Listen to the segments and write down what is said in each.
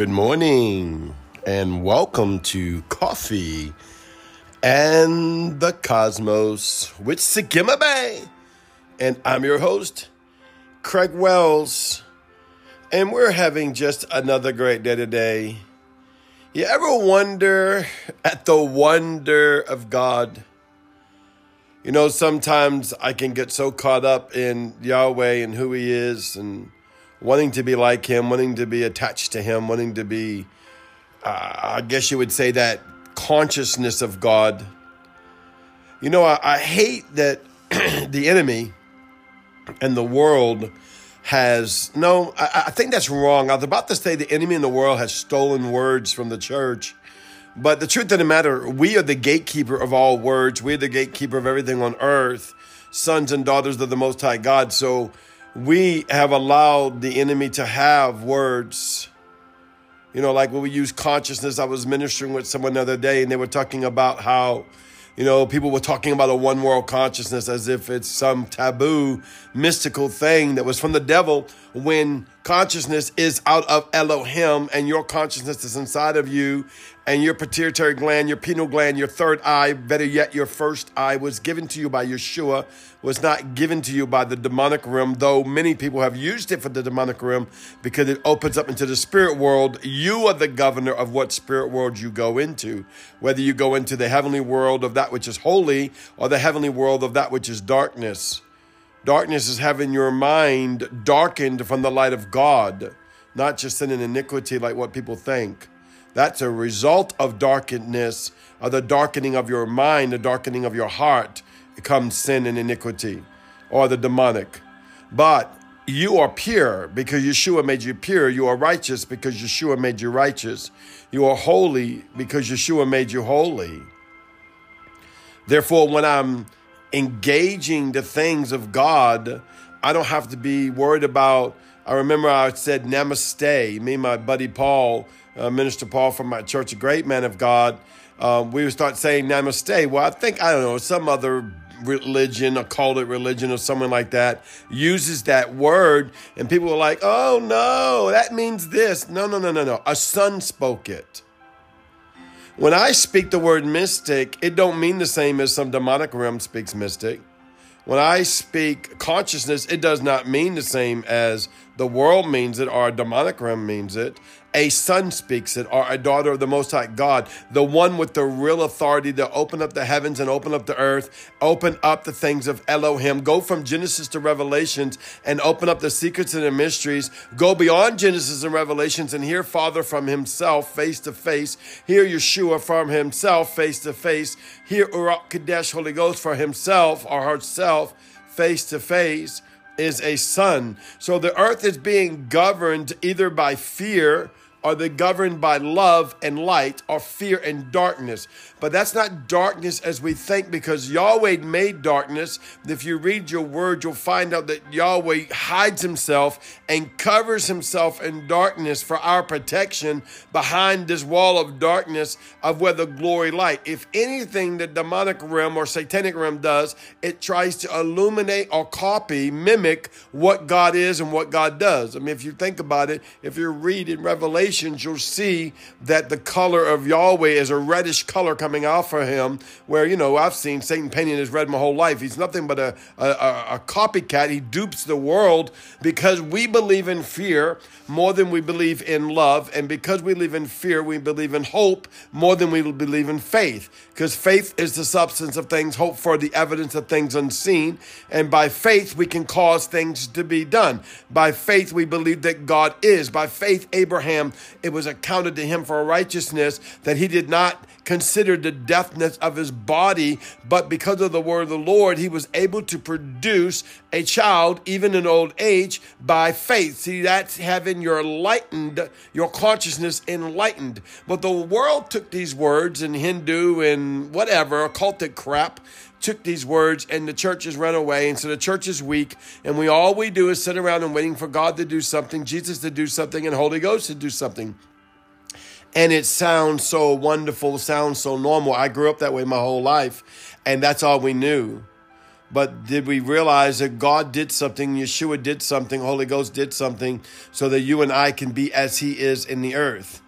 Good morning and welcome to Coffee and the Cosmos with Sakima Bay. And I'm your host, Craig Wells. And we're having just another great day today. You ever wonder at the wonder of God? You know, sometimes I can get so caught up in Yahweh and who He is and wanting to be like him, wanting to be attached to him, wanting to be, uh, I guess you would say, that consciousness of God. You know, I, I hate that the enemy and the world has, no, I, I think that's wrong. I was about to say the enemy in the world has stolen words from the church. But the truth of the matter, we are the gatekeeper of all words. We're the gatekeeper of everything on earth, sons and daughters of the Most High God. So, we have allowed the enemy to have words. You know, like when we use consciousness, I was ministering with someone the other day and they were talking about how, you know, people were talking about a one world consciousness as if it's some taboo, mystical thing that was from the devil when consciousness is out of Elohim and your consciousness is inside of you and your pituitary gland, your pineal gland, your third eye, better yet, your first eye was given to you by Yeshua, was not given to you by the demonic realm, though many people have used it for the demonic realm because it opens up into the spirit world. You are the governor of what spirit world you go into, whether you go into the heavenly world of that which is holy or the heavenly world of that which is darkness. Darkness is having your mind darkened from the light of God, not just sin and iniquity like what people think. That's a result of darkness, of the darkening of your mind, the darkening of your heart, comes sin and iniquity or the demonic. But you are pure because Yeshua made you pure. You are righteous because Yeshua made you righteous. You are holy because Yeshua made you holy. Therefore, when I'm engaging the things of God, I don't have to be worried about. I remember I said namaste. Me and my buddy Paul uh, Minister Paul from my church, a great man of God, um, we would start saying namaste. Well, I think, I don't know, some other religion, a cultic religion or someone like that, uses that word, and people are like, oh no, that means this. No, no, no, no, no. A son spoke it. When I speak the word mystic, it don't mean the same as some demonic realm speaks mystic. When I speak consciousness, it does not mean the same as the world means it or a demonic realm means it a son speaks it, or a daughter of the Most High God, the one with the real authority to open up the heavens and open up the earth, open up the things of Elohim, go from Genesis to Revelations and open up the secrets and the mysteries, go beyond Genesis and Revelations and hear Father from Himself face to face, hear Yeshua from Himself face to face, hear Urak Kadesh, Holy Ghost for Himself or herself face to face is a son. So the earth is being governed either by fear are they governed by love and light or fear and darkness? But that's not darkness as we think because Yahweh made darkness. If you read your word, you'll find out that Yahweh hides himself and covers himself in darkness for our protection behind this wall of darkness of where the glory light. If anything the demonic realm or satanic realm does, it tries to illuminate or copy, mimic what God is and what God does. I mean, if you think about it, if you read in Revelation, You'll see that the color of Yahweh is a reddish color coming out for him. Where, you know, I've seen Satan painting his red my whole life. He's nothing but a, a, a copycat. He dupes the world because we believe in fear more than we believe in love. And because we live in fear, we believe in hope more than we believe in faith. Because faith is the substance of things, hope for the evidence of things unseen. And by faith, we can cause things to be done. By faith, we believe that God is. By faith, Abraham it was accounted to him for righteousness that he did not consider the deathness of his body, but because of the word of the Lord, he was able to produce a child, even in old age, by faith. See, that's having your enlightened, your consciousness enlightened. But the world took these words in Hindu and whatever, occultic crap, took these words and the churches ran away and so the church is weak and we all we do is sit around and waiting for god to do something jesus to do something and holy ghost to do something and it sounds so wonderful sounds so normal i grew up that way my whole life and that's all we knew But did we realize that God did something, Yeshua did something, Holy Ghost did something, so that you and I can be as He is in the earth?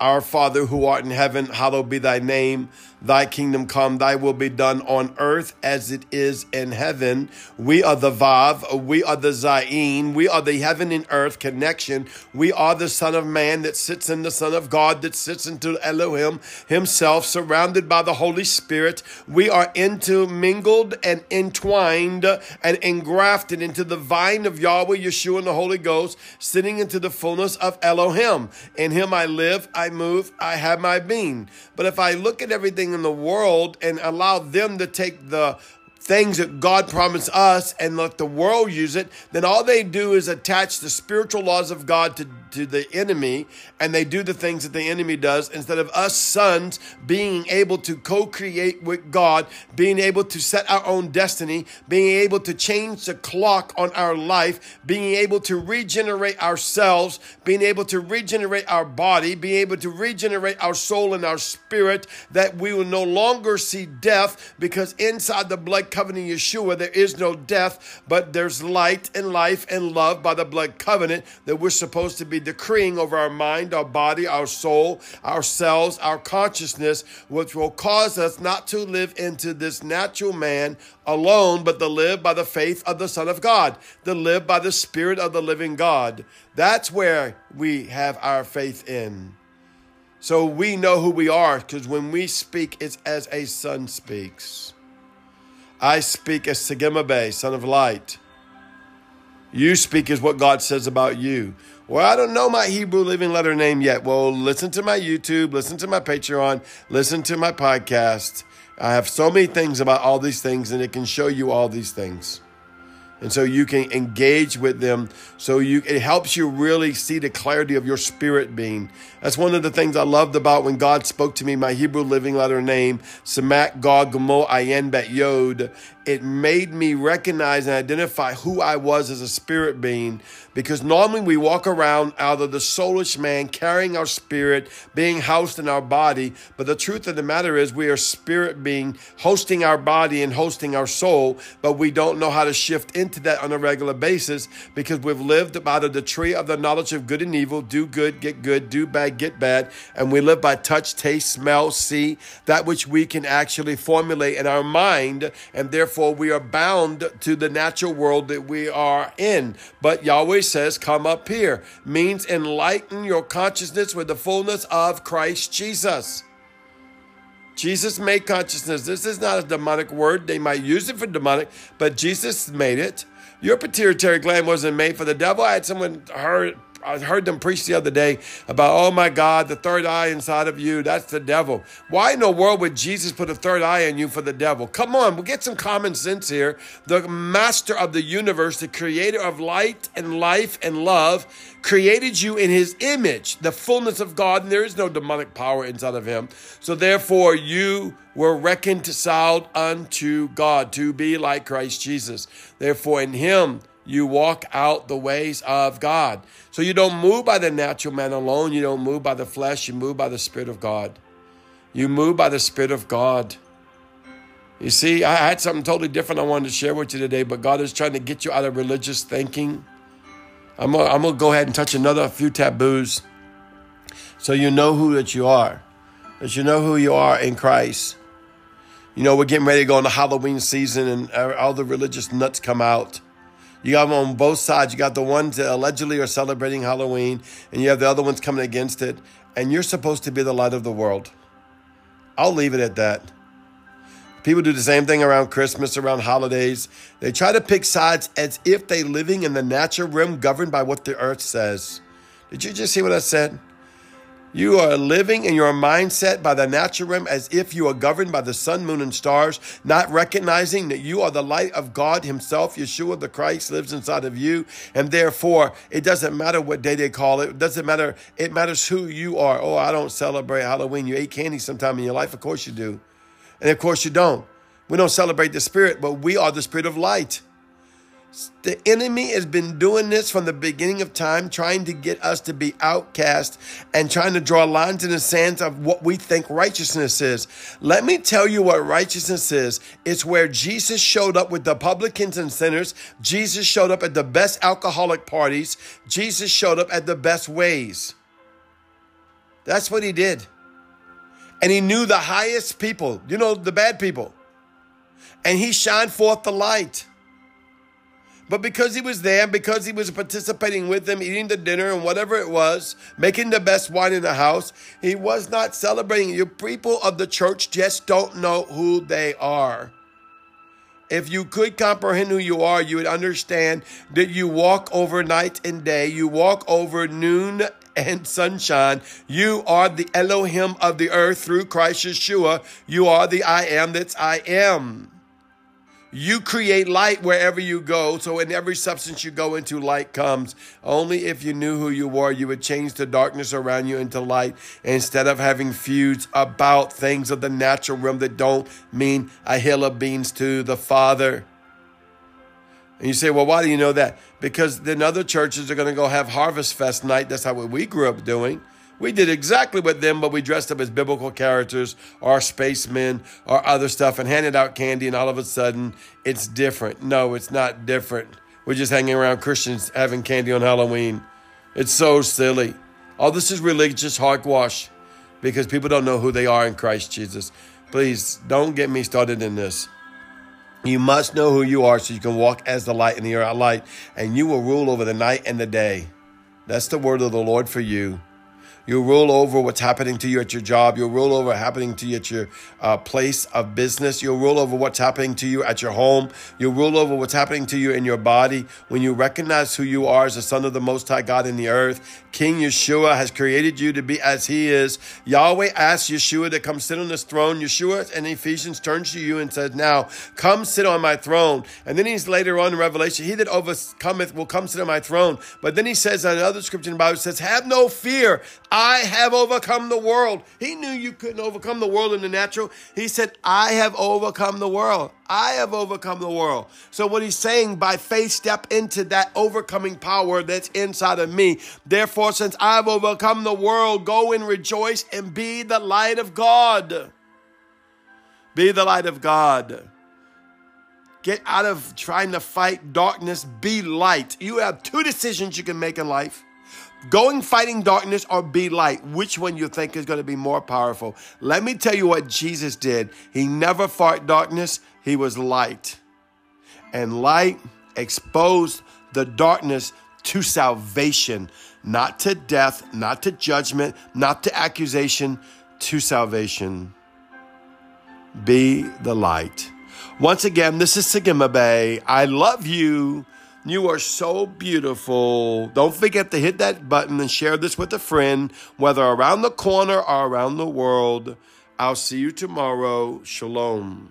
Our Father who art in heaven, hallowed be thy name. Thy kingdom come, thy will be done on earth as it is in heaven. We are the Vav, we are the Zayin, we are the heaven and earth connection. We are the Son of Man that sits in the Son of God that sits into Elohim himself, surrounded by the Holy Spirit. We are intermingled and entwined and engrafted into the vine of Yahweh, Yeshua, and the Holy Ghost, sitting into the fullness of Elohim. In him I live, I move, I have my being. But if I look at everything in the world and allow them to take the things that God promised us and let the world use it, then all they do is attach the spiritual laws of God to, to the enemy and they do the things that the enemy does instead of us sons being able to co create with God, being able to set our own destiny, being able to change the clock on our life, being able to regenerate ourselves, being able to regenerate our body, being able to regenerate our soul and our spirit, that we will no longer see death because inside the blood covenant Yeshua, there is no death, but there's light and life and love by the blood covenant that we're supposed to be decreeing over our mind, our body, our soul, our cells, our consciousness, which will cause us not to live into this natural man alone, but to live by the faith of the Son of God, to live by the Spirit of the living God. That's where we have our faith in. So we know who we are because when we speak, it's as a son speaks. I speak as Segima Bay, son of light. You speak as what God says about you. Well, I don't know my Hebrew living letter name yet. Well, listen to my YouTube, listen to my Patreon, listen to my podcast. I have so many things about all these things, and it can show you all these things and so you can engage with them so you it helps you really see the clarity of your spirit being that's one of the things i loved about when god spoke to me my hebrew living letter name samak gog gamo ayin bet yod it made me recognize and identify who i was as a spirit being because normally we walk around out of the soulish man carrying our spirit being housed in our body but the truth of the matter is we are spirit being hosting our body and hosting our soul but we don't know how to shift into that on a regular basis because we've lived of the tree of the knowledge of good and evil do good, get good, do bad, get bad. And we live by touch, taste, smell, see, that which we can actually formulate in our mind. And therefore, we are bound to the natural world that we are in. But Yahweh says, Come up here, means enlighten your consciousness with the fullness of Christ Jesus. Jesus made consciousness. This is not a demonic word. They might use it for demonic, but Jesus made it. Your pituitary gland wasn't made for the devil. I had someone heard I heard them preach the other day about, oh my God, the third eye inside of you, that's the devil. Why in the world would Jesus put a third eye in you for the devil? Come on, we'll get some common sense here. The master of the universe, the creator of light and life and love, created you in his image, the fullness of God, and there is no demonic power inside of him. So therefore, you were reconciled unto God to be like Christ Jesus. Therefore, in him, you walk out the ways of God. So you don't move by the natural man alone. You don't move by the flesh. You move by the Spirit of God. You move by the Spirit of God. You see, I had something totally different I wanted to share with you today, but God is trying to get you out of religious thinking. I'm gonna, I'm gonna go ahead and touch another few taboos so you know who that you are, that you know who you are in Christ. You know, we're getting ready to go into Halloween season and uh, all the religious nuts come out. You have them on both sides. You got the ones that allegedly are celebrating Halloween, and you have the other ones coming against it. And you're supposed to be the light of the world. I'll leave it at that. People do the same thing around Christmas, around holidays. They try to pick sides as if they're living in the natural realm governed by what the earth says. Did you just see what I said? You are living in your mindset by the natural realm as if you are governed by the sun, moon, and stars, not recognizing that you are the light of God Himself. Yeshua the Christ lives inside of you. And therefore, it doesn't matter what day they call it. It doesn't matter. It matters who you are. Oh, I don't celebrate Halloween. You ate candy sometime in your life. Of course you do. And of course you don't. We don't celebrate the Spirit, but we are the Spirit of light. The enemy has been doing this from the beginning of time, trying to get us to be outcast and trying to draw lines in the sand of what we think righteousness is. Let me tell you what righteousness is. It's where Jesus showed up with the publicans and sinners. Jesus showed up at the best alcoholic parties. Jesus showed up at the best ways. That's what he did. And he knew the highest people, you know, the bad people. And he shined forth the light. But because he was there, because he was participating with them, eating the dinner and whatever it was, making the best wine in the house, he was not celebrating. Your people of the church just don't know who they are. If you could comprehend who you are, you would understand that you walk over night and day, you walk over noon and sunshine. You are the Elohim of the earth through Christ Yeshua. You are the I am that's I am. You create light wherever you go. So, in every substance you go into, light comes. Only if you knew who you were, you would change the darkness around you into light instead of having feuds about things of the natural realm that don't mean a hill of beans to the Father. And you say, well, why do you know that? Because then other churches are going to go have Harvest Fest night. That's how we grew up doing. We did exactly what them, but we dressed up as biblical characters our spacemen our other stuff and handed out candy, and all of a sudden it's different. No, it's not different. We're just hanging around Christians having candy on Halloween. It's so silly. All this is religious hogwash because people don't know who they are in Christ Jesus. Please don't get me started in this. You must know who you are so you can walk as the light in the light, and you will rule over the night and the day. That's the word of the Lord for you. You'll rule over what's happening to you at your job. You'll rule over happening to you at your uh, place of business. You'll rule over what's happening to you at your home. You'll rule over what's happening to you in your body. When you recognize who you are as the Son of the Most High God in the earth, King Yeshua has created you to be as He is. Yahweh asks Yeshua to come sit on His throne. Yeshua in Ephesians turns to you and says, Now come sit on my throne. And then he's later on in Revelation, He that overcometh will come sit on my throne. But then he says another scripture in the Bible says, Have no fear. Have overcome the world. He knew you couldn't overcome the world in the natural. He said, I have overcome the world. I have overcome the world. So, what he's saying, by faith, step into that overcoming power that's inside of me. Therefore, since I've overcome the world, go and rejoice and be the light of God. Be the light of God. Get out of trying to fight darkness, be light. You have two decisions you can make in life Going fighting darkness or be light, which one you think is going to be more powerful? Let me tell you what Jesus did. He never fought darkness, he was light. And light exposed the darkness to salvation, not to death, not to judgment, not to accusation, to salvation. Be the light. Once again, this is Sagima Bay. I love you. You are so beautiful. Don't forget to hit that button and share this with a friend, whether around the corner or around the world. I'll see you tomorrow. Shalom.